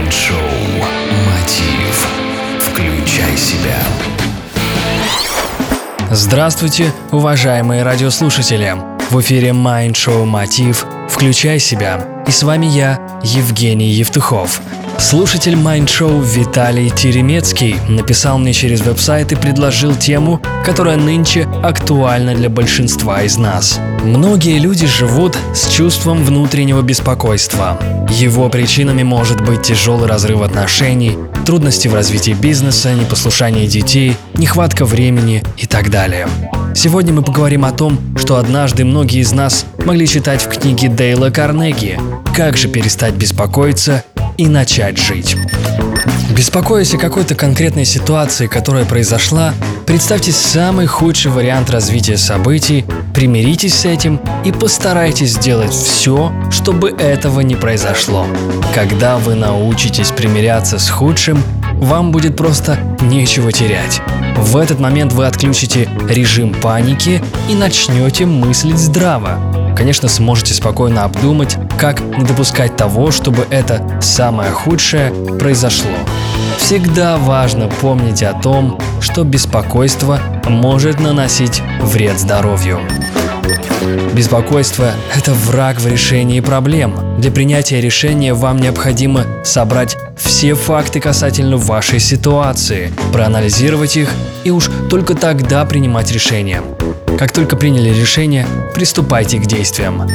Mind-шоу «Мотив». Включай себя. Здравствуйте, уважаемые радиослушатели! В эфире Mind-шоу «Мотив. Включай себя». И с вами я, Евгений Евтухов – Слушатель mind-шоу Виталий Теремецкий написал мне через веб-сайт и предложил тему, которая нынче актуальна для большинства из нас. Многие люди живут с чувством внутреннего беспокойства. Его причинами может быть тяжелый разрыв отношений, трудности в развитии бизнеса, непослушание детей, нехватка времени и так далее. Сегодня мы поговорим о том, что однажды многие из нас могли читать в книге Дейла Карнеги «Как же перестать беспокоиться и начать жить. Беспокоясь о какой-то конкретной ситуации, которая произошла, представьте самый худший вариант развития событий, примиритесь с этим и постарайтесь сделать все, чтобы этого не произошло. Когда вы научитесь примиряться с худшим, вам будет просто нечего терять. В этот момент вы отключите режим паники и начнете мыслить здраво конечно, сможете спокойно обдумать, как не допускать того, чтобы это самое худшее произошло. Всегда важно помнить о том, что беспокойство может наносить вред здоровью. Беспокойство – это враг в решении проблем. Для принятия решения вам необходимо собрать все факты касательно вашей ситуации, проанализировать их и уж только тогда принимать решение. Как только приняли решение, приступайте к действиям.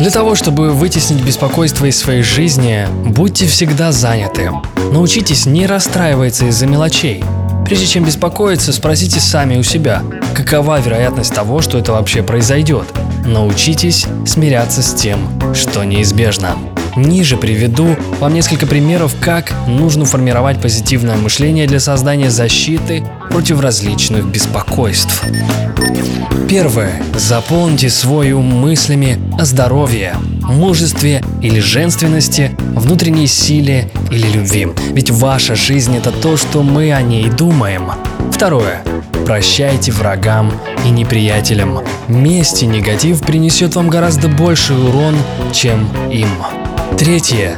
Для того, чтобы вытеснить беспокойство из своей жизни, будьте всегда заняты. Научитесь не расстраиваться из-за мелочей. Прежде чем беспокоиться, спросите сами у себя, какова вероятность того, что это вообще произойдет. Научитесь смиряться с тем, что неизбежно. Ниже приведу вам несколько примеров, как нужно формировать позитивное мышление для создания защиты против различных беспокойств. Первое. Заполните свой ум мыслями о здоровье, мужестве или женственности, внутренней силе или любви. Ведь ваша жизнь – это то, что мы о ней думаем. Второе. Прощайте врагам и неприятелям. Месть и негатив принесет вам гораздо больший урон, чем им. Третье.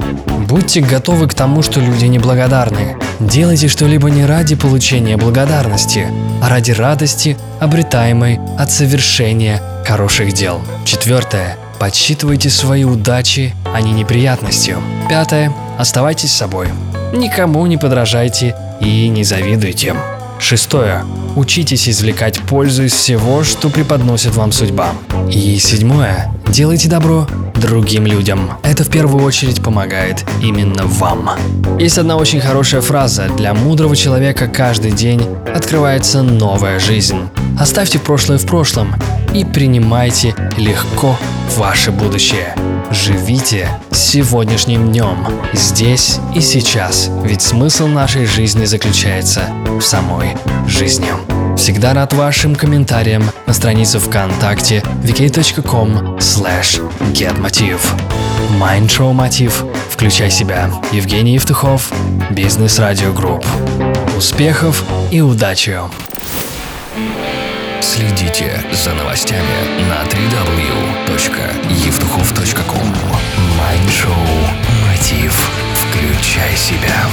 Будьте готовы к тому, что люди неблагодарны. Делайте что-либо не ради получения благодарности, а ради радости, обретаемой от совершения хороших дел. Четвертое. Подсчитывайте свои удачи, а не неприятности. Пятое. Оставайтесь собой. Никому не подражайте и не завидуйте. Шестое. Учитесь извлекать пользу из всего, что преподносит вам судьба. И седьмое. Делайте добро другим людям. Это в первую очередь помогает именно вам. Есть одна очень хорошая фраза. Для мудрого человека каждый день открывается новая жизнь. Оставьте прошлое в прошлом и принимайте легко ваше будущее. Живите сегодняшним днем, здесь и сейчас, ведь смысл нашей жизни заключается в самой жизни. Всегда рад вашим комментариям на странице ВКонтакте vk.com slash getmotiv. Шоу Мотив. Включай себя. Евгений Евтухов. Бизнес Радио Групп. Успехов и удачи! Следите за новостями на www.evtuchov.com Майнд-шоу «Мотив». Включай себя.